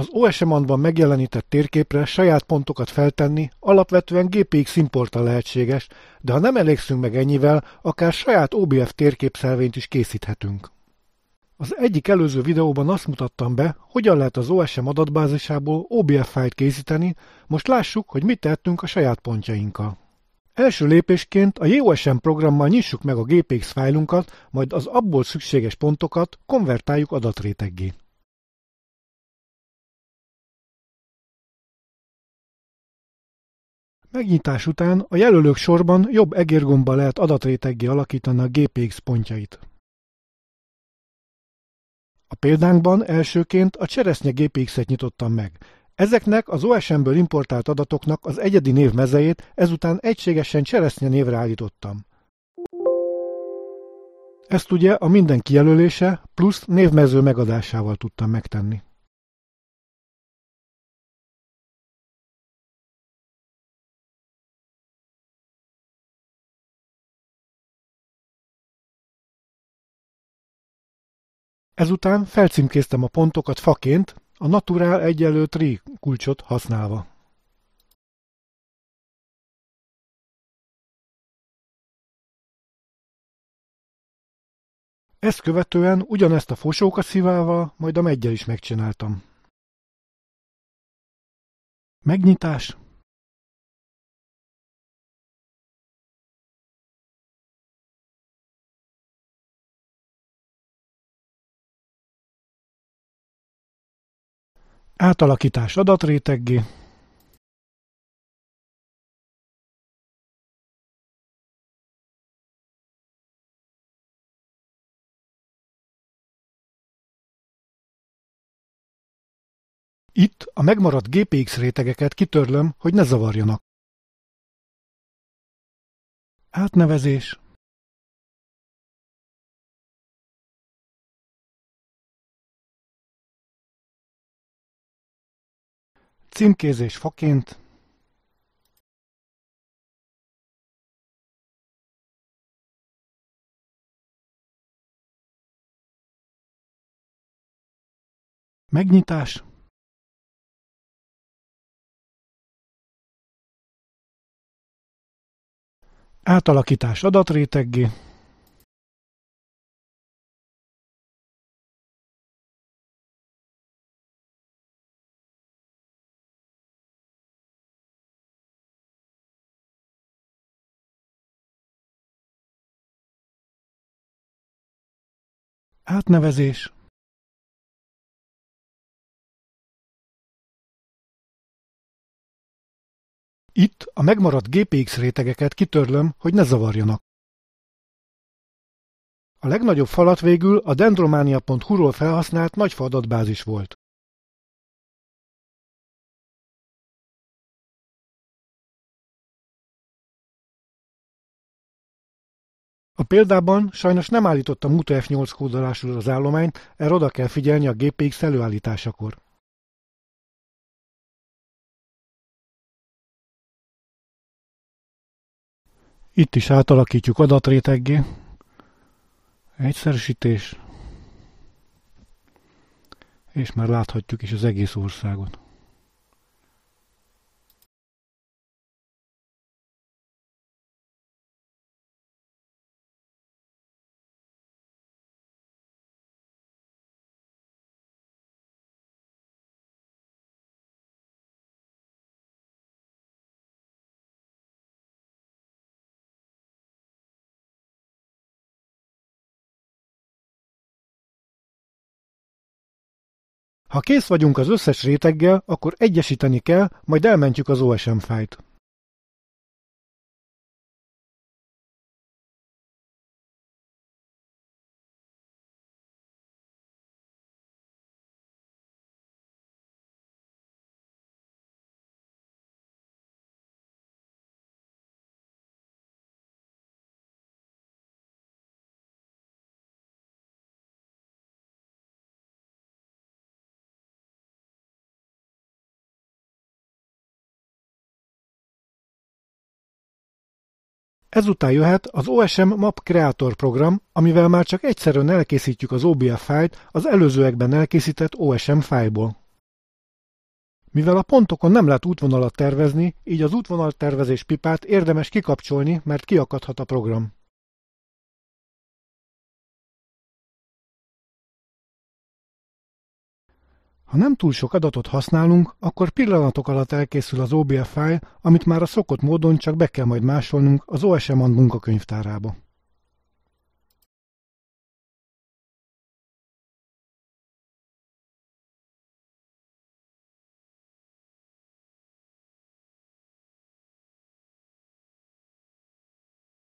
Az OSM-ban megjelenített térképre saját pontokat feltenni alapvetően GPX importtal lehetséges, de ha nem elégszünk meg ennyivel, akár saját OBF térképszelvényt is készíthetünk. Az egyik előző videóban azt mutattam be, hogyan lehet az OSM adatbázisából OBF fájlt készíteni, most lássuk, hogy mit tettünk a saját pontjainkkal. Első lépésként a JOSM programmal nyissuk meg a GPX fájlunkat, majd az abból szükséges pontokat konvertáljuk adatréteggé. Megnyitás után a jelölők sorban jobb egérgombbal lehet adatréteggé alakítani a GPX pontjait. A példánkban elsőként a cseresznye GPX-et nyitottam meg. Ezeknek az OSM-ből importált adatoknak az egyedi név mezejét ezután egységesen cseresznye névre állítottam. Ezt ugye a minden kijelölése plusz névmező megadásával tudtam megtenni. Ezután felcímkéztem a pontokat faként, a Natural egyenlő tree kulcsot használva. Ezt követően ugyanezt a fosókaszivával, majd a meggyel is megcsináltam. Megnyitás, Átalakítás adatréteggé Itt a megmaradt GPX rétegeket kitörlöm, hogy ne zavarjanak. Átnevezés Címkézés faként. Megnyitás. Átalakítás adatréteggé Átnevezés Itt a megmaradt GPX rétegeket kitörlöm, hogy ne zavarjanak. A legnagyobb falat végül a dendromania.hu-ról felhasznált nagyfa adatbázis volt. A példában sajnos nem állítottam UTF-8 kódolású az állományt, erre oda kell figyelni a GPX előállításakor. Itt is átalakítjuk adatréteggé. Egyszerűsítés. És már láthatjuk is az egész országot. Ha kész vagyunk az összes réteggel, akkor egyesíteni kell, majd elmentjük az OSM fájt. Ezután jöhet az OSM Map Creator program, amivel már csak egyszerűen elkészítjük az OBF fájlt az előzőekben elkészített OSM fájlból. Mivel a pontokon nem lehet útvonalat tervezni, így az útvonaltervezés pipát érdemes kikapcsolni, mert kiakadhat a program. Ha nem túl sok adatot használunk, akkor pillanatok alatt elkészül az OBF fájl, amit már a szokott módon csak be kell majd másolnunk az OSM munkakönyvtárába.